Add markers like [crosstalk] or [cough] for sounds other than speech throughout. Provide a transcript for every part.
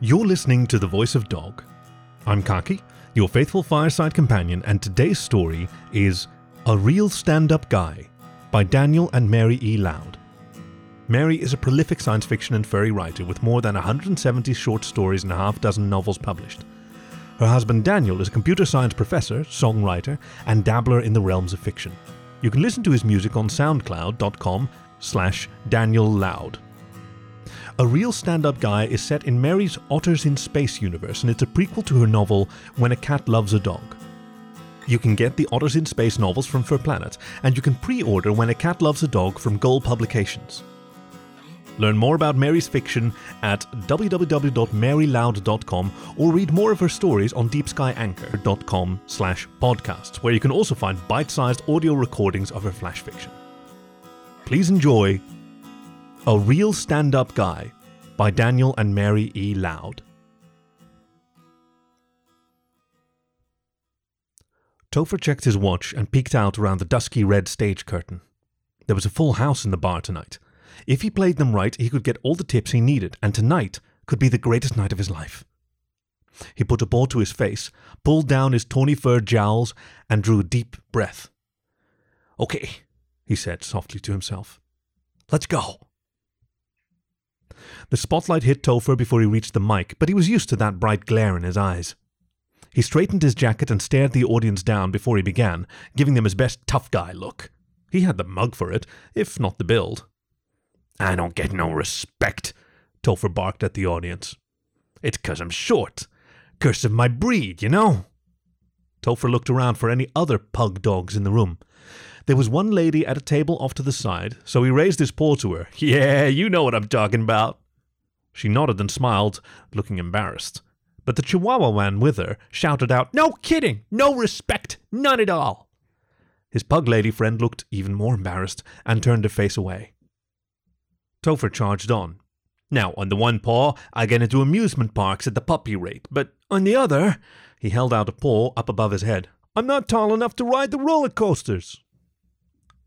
You're listening to The Voice of Dog. I'm Khaki, your faithful fireside companion, and today's story is A Real Stand Up Guy by Daniel and Mary E. Lowd. Mary is a prolific science fiction and furry writer with more than 170 short stories and a half dozen novels published. Her husband Daniel is a computer science professor, songwriter, and dabbler in the realms of fiction. You can listen to his music on soundcloud.com slash Daniel Lowd. A Real Stand Up Guy is set in Mary's Otters in Space universe, and it's a prequel to her novel When a Cat Loves a Dog. You can get the Otters in Space novels from Fur Planet, and you can pre order When a Cat Loves a Dog from Goal Publications. Learn more about Mary's fiction at www.marylowd.com or read more of her stories on deepskyanchor.com slash podcasts, where you can also find bite-sized audio recordings of her flash fiction. Please enjoy A Real Stand-Up Guy by Daniel and Mary E. Lowd. Topher checked his watch and peeked out around the dusky red stage curtain. There was a full house in the bar tonight. If he played them right, he could get all the tips he needed, and tonight could be the greatest night of his life. He put a ball to his face, pulled down his tawny fur jowls, and drew a deep breath. Okay, he said softly to himself. Let's go. The spotlight hit Topher before he reached the mic, but he was used to that bright glare in his eyes. He straightened his jacket and stared the audience down before he began, giving them his best tough guy look. He had the mug for it, if not the build. I don't get no respect, Topher barked at the audience. It's 'cause I'm short. Curse of my breed, you know. Topher looked around for any other pug dogs in the room. There was one lady at a table off to the side, so he raised his paw to her. [laughs] Yeah, you know what I'm talking about. She nodded and smiled, looking embarrassed. But the Chihuahua man with her shouted out, No kidding! No respect! None at all! His pug lady friend looked even more embarrassed and turned her face away. Topher charged on. Now, on the one paw, I get into amusement parks at the puppy rate, but on the other, he held out a paw up above his head. I'm not tall enough to ride the roller coasters.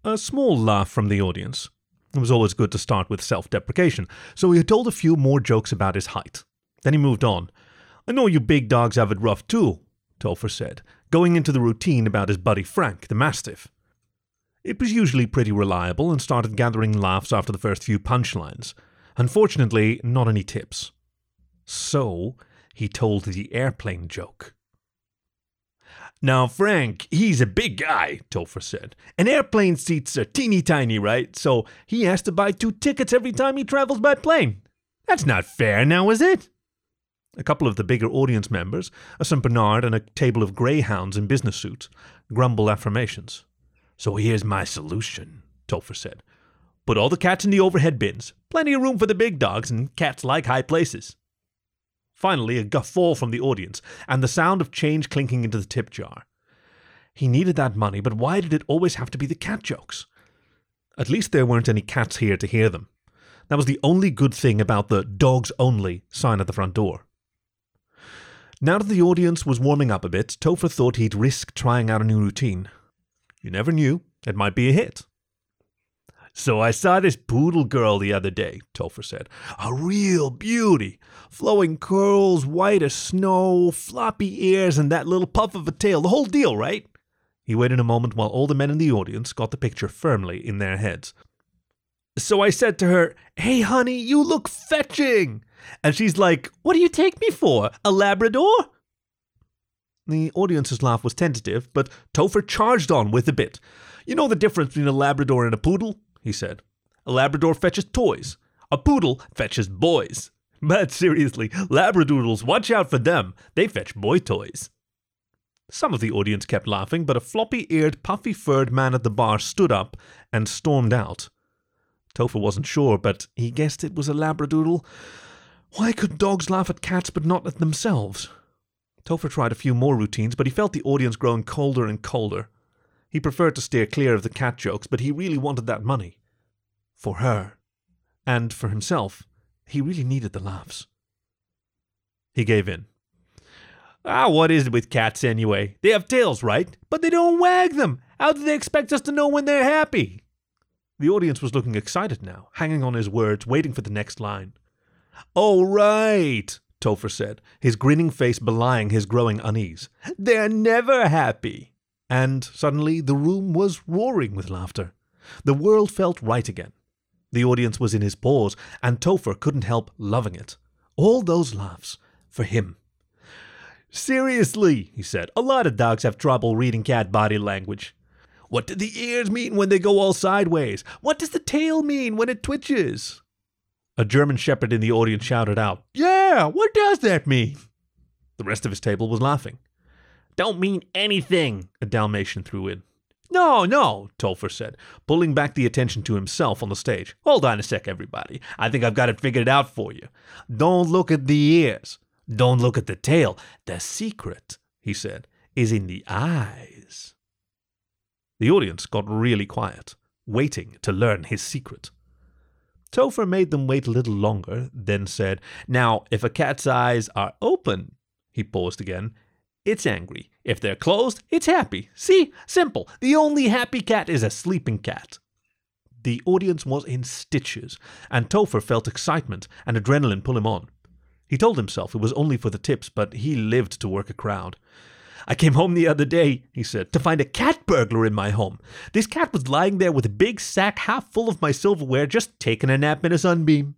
A small laugh from the audience. It was always good to start with self deprecation, so he told a few more jokes about his height. Then he moved on. I know you big dogs have it rough too, Topher said, going into the routine about his buddy Frank, the Mastiff. It was usually pretty reliable and started gathering laughs after the first few punchlines. Unfortunately, not any tips. So, he told the airplane joke. Now, Frank, he's a big guy, Topher said. And airplane seats are teeny tiny, right? So he has to buy two tickets every time he travels by plane. That's not fair now, is it? A couple of the bigger audience members, uh, a St. Bernard and a table of greyhounds in business suits, grumbled affirmations. So here's my solution, Topher said. Put all the cats in the overhead bins. Plenty of room for the big dogs, and cats like high places. Finally, a guffaw from the audience, and the sound of change clinking into the tip jar. He needed that money, but why did it always have to be the cat jokes? At least there weren't any cats here to hear them. That was the only good thing about the dogs only sign at the front door. Now that the audience was warming up a bit, Topher thought he'd risk trying out a new routine. You never knew, it might be a hit. So I saw this poodle girl the other day, Topher said. A real beauty. Flowing curls, white as snow, floppy ears, and that little puff of a tail. The whole deal, right? He waited a moment while all the men in the audience got the picture firmly in their heads. So I said to her, Hey, honey, you look fetching. And she's like, What do you take me for? A Labrador? The audience's laugh was tentative, but Topher charged on with a bit. You know the difference between a Labrador and a poodle? He said. A Labrador fetches toys. A poodle fetches boys. But seriously, Labradoodles, watch out for them. They fetch boy toys. Some of the audience kept laughing, but a floppy eared, puffy furred man at the bar stood up and stormed out. Topher wasn't sure, but he guessed it was a Labradoodle. Why could dogs laugh at cats but not at themselves? Topher tried a few more routines, but he felt the audience growing colder and colder. He preferred to steer clear of the cat jokes, but he really wanted that money. For her. And for himself. He really needed the laughs. He gave in. Ah, what is it with cats anyway? They have tails, right? But they don't wag them. How do they expect us to know when they're happy? The audience was looking excited now, hanging on his words, waiting for the next line. Oh, right, Topher said, his grinning face belying his growing unease. They're never happy. And suddenly the room was roaring with laughter. The world felt right again. The audience was in his paws, and Topher couldn't help loving it. All those laughs for him. Seriously, he said, a lot of dogs have trouble reading cat body language. What do the ears mean when they go all sideways? What does the tail mean when it twitches? A German shepherd in the audience shouted out, Yeah, what does that mean? The rest of his table was laughing. Don't mean anything, a Dalmatian threw in. No, no, Topher said, pulling back the attention to himself on the stage. Hold on a sec, everybody. I think I've got it figured out for you. Don't look at the ears. Don't look at the tail. The secret, he said, is in the eyes. The audience got really quiet, waiting to learn his secret. Topher made them wait a little longer, then said, Now, if a cat's eyes are open, he paused again, it's angry. If they're closed, it's happy. See? Simple. The only happy cat is a sleeping cat. The audience was in stitches, and Topher felt excitement and adrenaline pull him on. He told himself it was only for the tips, but he lived to work a crowd. I came home the other day, he said, to find a cat burglar in my home. This cat was lying there with a big sack half full of my silverware, just taking a nap in a sunbeam.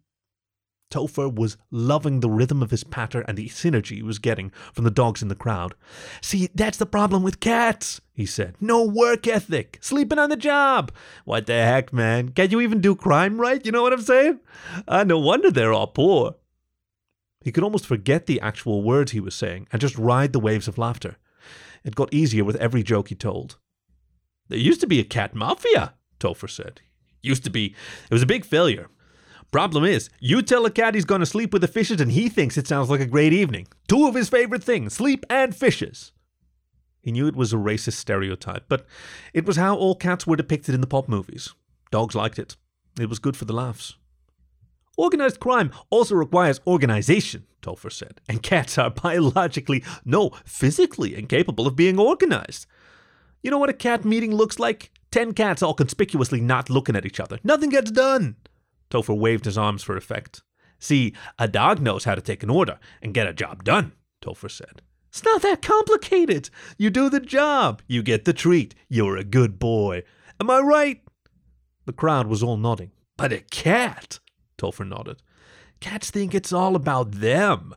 Topher was loving the rhythm of his patter and the synergy he was getting from the dogs in the crowd. See, that's the problem with cats, he said. No work ethic, sleeping on the job. What the heck, man? Can you even do crime right? You know what I'm saying? Uh, no wonder they're all poor. He could almost forget the actual words he was saying and just ride the waves of laughter. It got easier with every joke he told. There used to be a cat mafia, Topher said. Used to be. It was a big failure. Problem is, you tell a cat he's going to sleep with the fishes and he thinks it sounds like a great evening. Two of his favorite things sleep and fishes. He knew it was a racist stereotype, but it was how all cats were depicted in the pop movies. Dogs liked it. It was good for the laughs. Organized crime also requires organization, Topher said, and cats are [laughs] biologically, no, physically incapable of being organized. You know what a cat meeting looks like? Ten cats all conspicuously not looking at each other. Nothing gets done. Topher waved his arms for effect. See, a dog knows how to take an order and get a job done, Topher said. It's not that complicated. You do the job, you get the treat. You're a good boy. Am I right? The crowd was all nodding. But a cat, Topher nodded. Cats think it's all about them.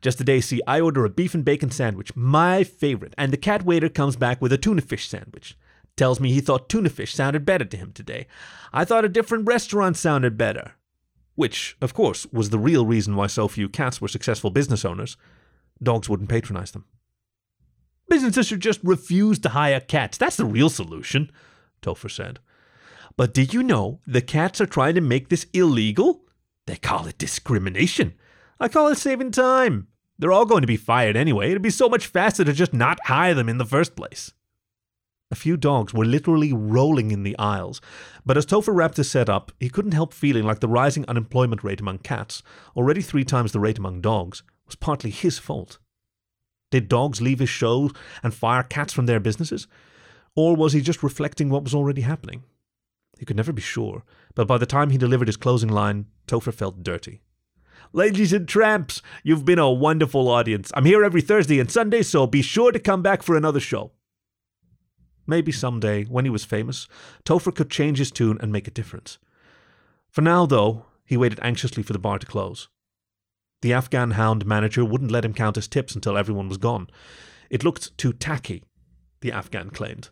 Just today, see, I order a beef and bacon sandwich, my favorite, and the cat waiter comes back with a tuna fish sandwich. Tells me he thought tuna fish sounded better to him today. I thought a different restaurant sounded better. Which, of course, was the real reason why so few cats were successful business owners. Dogs wouldn't patronize them. Businesses should just refuse to hire cats. That's the real solution, Topher said. But did you know the cats are trying to make this illegal? They call it discrimination. I call it saving time. They're all going to be fired anyway. It'd be so much faster to just not hire them in the first place. A few dogs were literally rolling in the aisles, but as Topher wrapped his set up, he couldn't help feeling like the rising unemployment rate among cats, already three times the rate among dogs, was partly his fault. Did dogs leave his show and fire cats from their businesses? Or was he just reflecting what was already happening? He could never be sure, but by the time he delivered his closing line, Topher felt dirty. Ladies and tramps, you've been a wonderful audience. I'm here every Thursday and Sunday, so be sure to come back for another show. Maybe someday, when he was famous, Topher could change his tune and make a difference. For now, though, he waited anxiously for the bar to close. The Afghan hound manager wouldn't let him count his tips until everyone was gone. It looked too tacky, the Afghan claimed.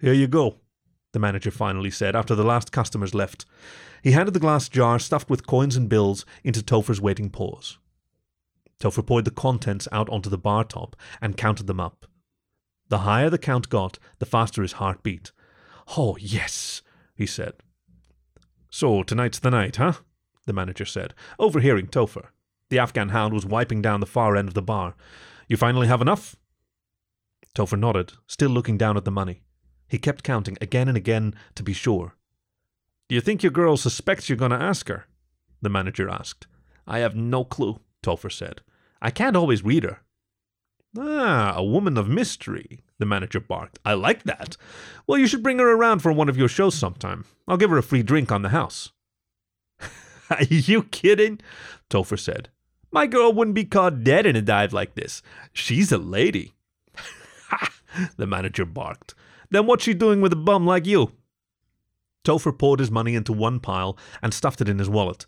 Here you go, the manager finally said after the last customers left. He handed the glass jar stuffed with coins and bills into Topher's waiting paws. Topher poured the contents out onto the bar top and counted them up. The higher the count got, the faster his heart beat. Oh, yes, he said. So, tonight's the night, huh? The manager said, overhearing Topher. The Afghan hound was wiping down the far end of the bar. You finally have enough? Topher nodded, still looking down at the money. He kept counting again and again to be sure. Do you think your girl suspects you're going to ask her? The manager asked. I have no clue, Topher said. I can't always read her. Ah, a woman of mystery, the manager barked. I like that. Well, you should bring her around for one of your shows sometime. I'll give her a free drink on the house. [laughs] Are you kidding? Topher said. My girl wouldn't be caught dead in a dive like this. She's a lady. Ha! [laughs] The manager barked. Then what's she doing with a bum like you? Topher poured his money into one pile and stuffed it in his wallet.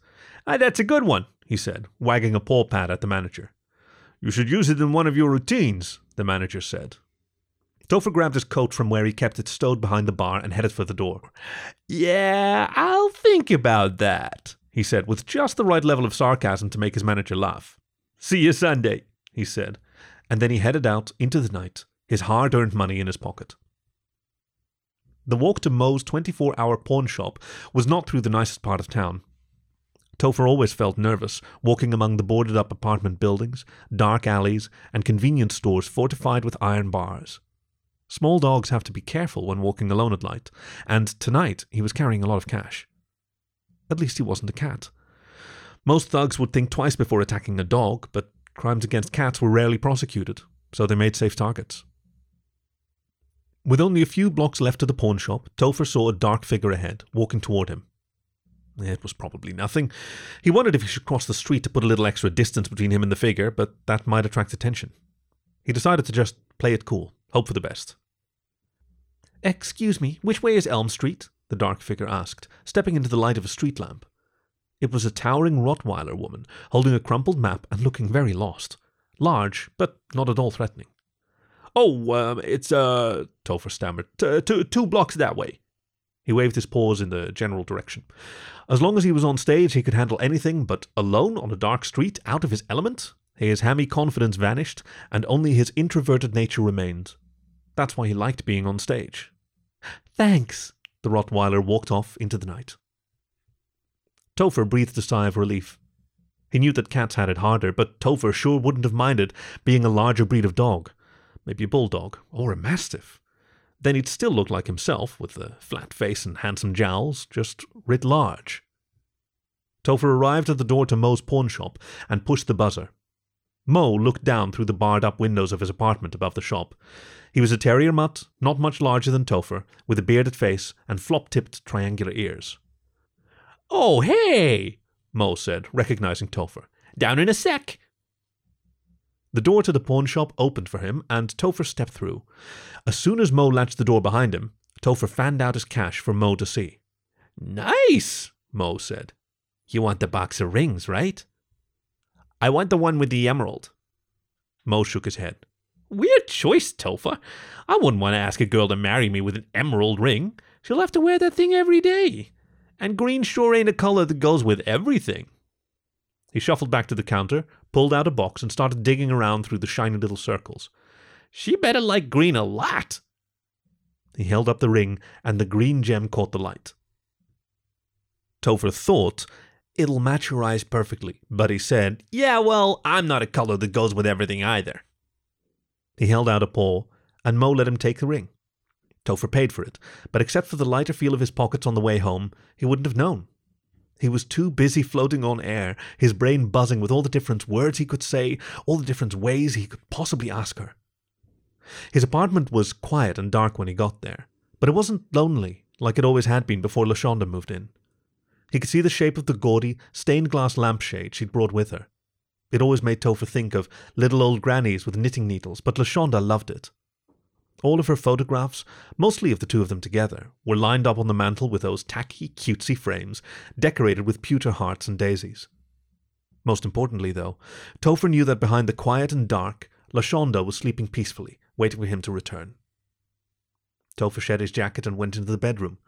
Ah, that's a good one, he said, wagging a paw pad at the manager. You should use it in one of your routines, the manager said. Topher grabbed his coat from where he kept it stowed behind the bar and headed for the door. Yeah, I'll think about that, he said, with just the right level of sarcasm to make his manager laugh. See you Sunday, he said, and then he headed out into the night, his hard earned money in his pocket. The walk to Mo's 24 hour pawn shop was not through the nicest part of town. Topher always felt nervous walking among the boarded up apartment buildings, dark alleys, and convenience stores fortified with iron bars. Small dogs have to be careful when walking alone at night, and tonight he was carrying a lot of cash. At least he wasn't a cat. Most thugs would think twice before attacking a dog, but crimes against cats were rarely prosecuted, so they made safe targets. With only a few blocks left to the pawn shop, Topher saw a dark figure ahead, walking toward him. It was probably nothing. He wondered if he should cross the street to put a little extra distance between him and the figure, but that might attract attention. He decided to just play it cool, hope for the best. Excuse me, which way is Elm Street? the dark figure asked, stepping into the light of a street lamp. It was a towering Rottweiler woman, holding a crumpled map and looking very lost. Large, but not at all threatening. Oh, um, it's, uh, Topher stammered, two blocks that way. He waved his paws in the general direction. As long as he was on stage, he could handle anything, but alone on a dark street, out of his element, his hammy confidence vanished, and only his introverted nature remained. That's why he liked being on stage. Thanks, the Rottweiler walked off into the night. Topher breathed a sigh of relief. He knew that cats had it harder, but Topher sure wouldn't have minded being a larger breed of dog maybe a bulldog or a mastiff. Then he'd still look like himself, with the flat face and handsome jowls, just writ large. Topher arrived at the door to Mo's pawn shop and pushed the buzzer. Mo looked down through the barred up windows of his apartment above the shop. He was a terrier mutt, not much larger than Topher, with a bearded face and flop tipped triangular ears. Oh, hey! Mo said, recognizing Topher. Down in a sec. The door to the pawn shop opened for him, and Topher stepped through. As soon as Mo latched the door behind him, Topher fanned out his cash for Mo to see. Nice, Mo said. You want the box of rings, right? I want the one with the emerald. Mo shook his head. Weird choice, Topher. I wouldn't want to ask a girl to marry me with an emerald ring. She'll have to wear that thing every day. And green sure ain't a color that goes with everything. He shuffled back to the counter, pulled out a box, and started digging around through the shiny little circles. She better like green a lot. He held up the ring, and the green gem caught the light. Topher thought, It'll match your eyes perfectly, but he said, Yeah, well, I'm not a color that goes with everything either. He held out a paw, and Mo let him take the ring. Topher paid for it, but except for the lighter feel of his pockets on the way home, he wouldn't have known. He was too busy floating on air, his brain buzzing with all the different words he could say, all the different ways he could possibly ask her. His apartment was quiet and dark when he got there, but it wasn't lonely like it always had been before Lashonda moved in. He could see the shape of the gaudy, stained glass lampshade she'd brought with her. It always made Topher think of little old grannies with knitting needles, but Lashonda loved it. All of her photographs, mostly of the two of them together, were lined up on the mantel with those tacky, cutesy frames, decorated with pewter hearts and daisies. Most importantly, though, Topher knew that behind the quiet and dark, Lashonda was sleeping peacefully, waiting for him to return. Topher shed his jacket and went into the bedroom.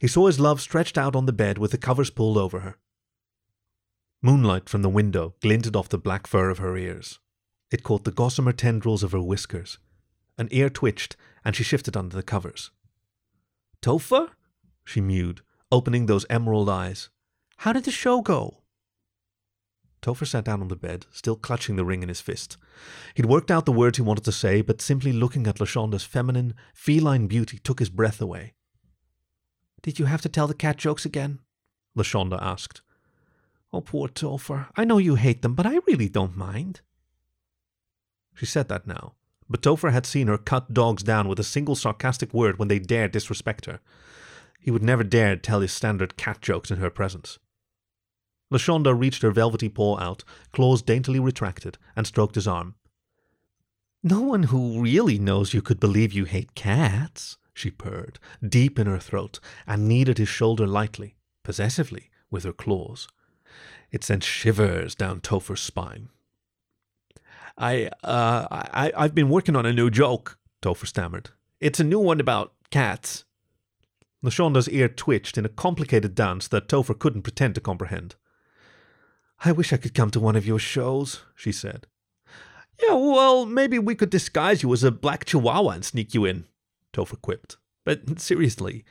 He saw his love stretched out on the bed with the covers pulled over her. Moonlight from the window glinted off the black fur of her ears. It caught the gossamer tendrils of her whiskers an ear twitched, and she shifted under the covers. Topher? she mewed, opening those emerald eyes. How did the show go? Topher sat down on the bed, still clutching the ring in his fist. He'd worked out the words he wanted to say, but simply looking at Lashonda's feminine, feline beauty took his breath away. Did you have to tell the cat jokes again? Lashonda asked. Oh, poor Topher. I know you hate them, but I really don't mind. She said that now, but Topher had seen her cut dogs down with a single sarcastic word when they dared disrespect her. He would never dare tell his standard cat jokes in her presence. Lashonda reached her velvety paw out, claws daintily retracted, and stroked his arm. No one who really knows you could believe you hate cats, she purred, deep in her throat, and kneaded his shoulder lightly, possessively, with her claws. It sent shivers down Topher's spine. I, uh, I, I've been working on a new joke, Topher stammered. It's a new one about cats. Lashonda's ear twitched in a complicated dance that Topher couldn't pretend to comprehend. I wish I could come to one of your shows, she said. Yeah, well, maybe we could disguise you as a black chihuahua and sneak you in, Topher quipped. But seriously,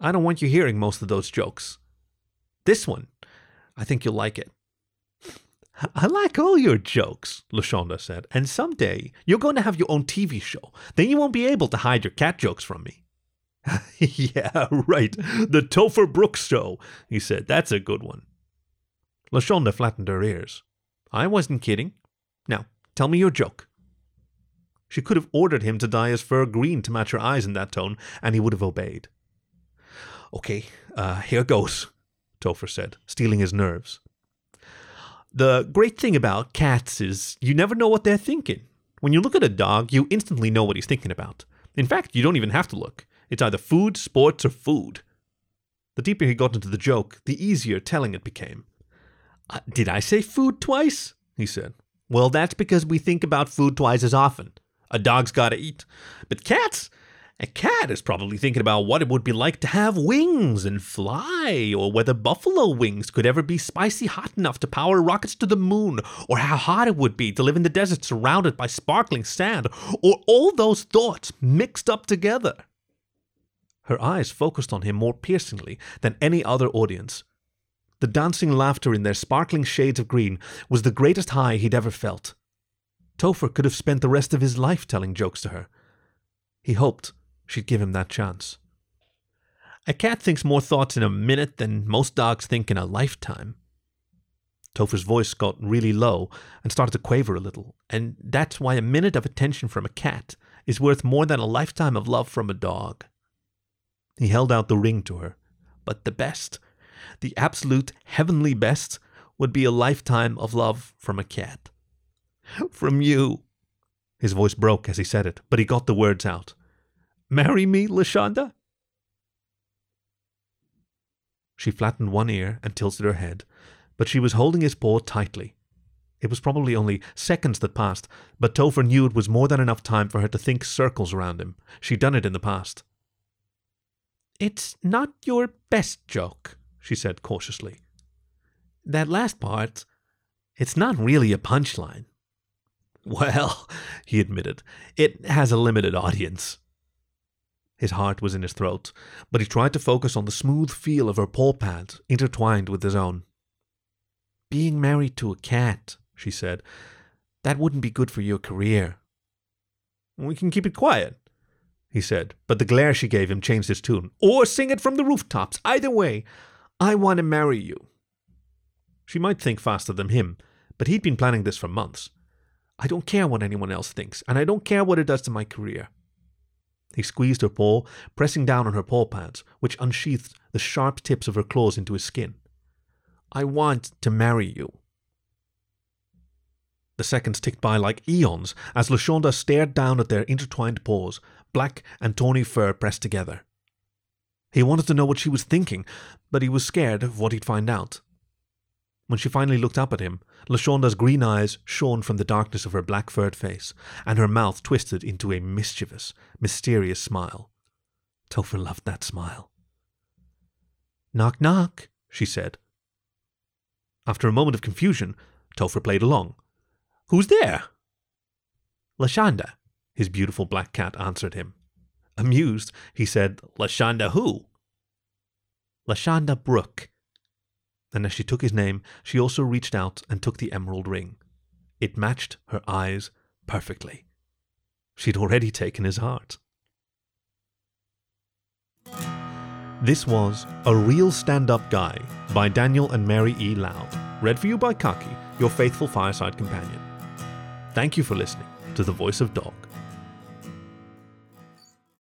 I don't want you hearing most of those jokes. This one, I think you'll like it. I like all your jokes, Lashonda said, and someday you're going to have your own TV show. Then you won't be able to hide your cat jokes from me. [laughs] yeah, right. The Topher Brooks show, he said. That's a good one. Lashonda flattened her ears. I wasn't kidding. Now, tell me your joke. She could have ordered him to dye his fur green to match her eyes in that tone, and he would have obeyed. Okay, uh, here goes, Topher said, steeling his nerves. The great thing about cats is you never know what they're thinking. When you look at a dog, you instantly know what he's thinking about. In fact, you don't even have to look. It's either food, sports, or food. The deeper he got into the joke, the easier telling it became. Uh, did I say food twice? he said. Well, that's because we think about food twice as often. A dog's gotta eat. But cats, a cat is probably thinking about what it would be like to have wings and fly, or whether buffalo wings could ever be spicy hot enough to power rockets to the moon, or how hot it would be to live in the desert surrounded by sparkling sand, or all those thoughts mixed up together. Her eyes focused on him more piercingly than any other audience. The dancing laughter in their sparkling shades of green was the greatest high he'd ever felt. Topher could have spent the rest of his life telling jokes to her. He hoped she'd give him that chance. A cat thinks more thoughts in a minute than most dogs think in a lifetime. Topher's voice got really low and started to quaver a little, and that's why a minute of attention from a cat is worth more than a lifetime of love from a dog. He held out the ring to her, but the best, the absolute heavenly best, would be a lifetime of love from a cat. From you. His voice broke as he said it, but he got the words out. Marry me, Lashonda? She flattened one ear and tilted her head, but she was holding his paw tightly. It was probably only seconds that passed, but Topher knew it was more than enough time for her to think circles around him. She'd done it in the past. It's not your best joke, she said cautiously. That last part, it's not really a punchline. [laughs] Well, he admitted, it has a limited audience. His heart was in his throat, but he tried to focus on the smooth feel of her paw pads intertwined with his own. Being married to a cat, she said, that wouldn't be good for your career. We can keep it quiet, he said, but the glare she gave him changed his tune. Or sing it from the rooftops. Either way, I want to marry you. She might think faster than him, but he'd been planning this for months. I don't care what anyone else thinks, and I don't care what it does to my career. He squeezed her paw, pressing down on her paw pads, which unsheathed the sharp tips of her claws into his skin. I want to marry you. The seconds ticked by like eons as Lashonda stared down at their intertwined paws, black and tawny fur pressed together. He wanted to know what she was thinking, but he was scared of what he'd find out. When she finally looked up at him, Lashonda's green eyes shone from the darkness of her black furred face, and her mouth twisted into a mischievous, mysterious smile. Topher loved that smile. Knock, knock, she said. After a moment of confusion, Topher played along. Who's there? Lashonda, his beautiful black cat answered him. Amused, he said, Lashonda who? Lashonda Brooke, and as she took his name, she also reached out and took the emerald ring. It matched her eyes perfectly. She'd already taken his heart. This was A Real Stand Up Guy by Daniel and Mary E. Lowd, read for you by Khaki, your faithful fireside companion. Thank you for listening to The Voice of Dog.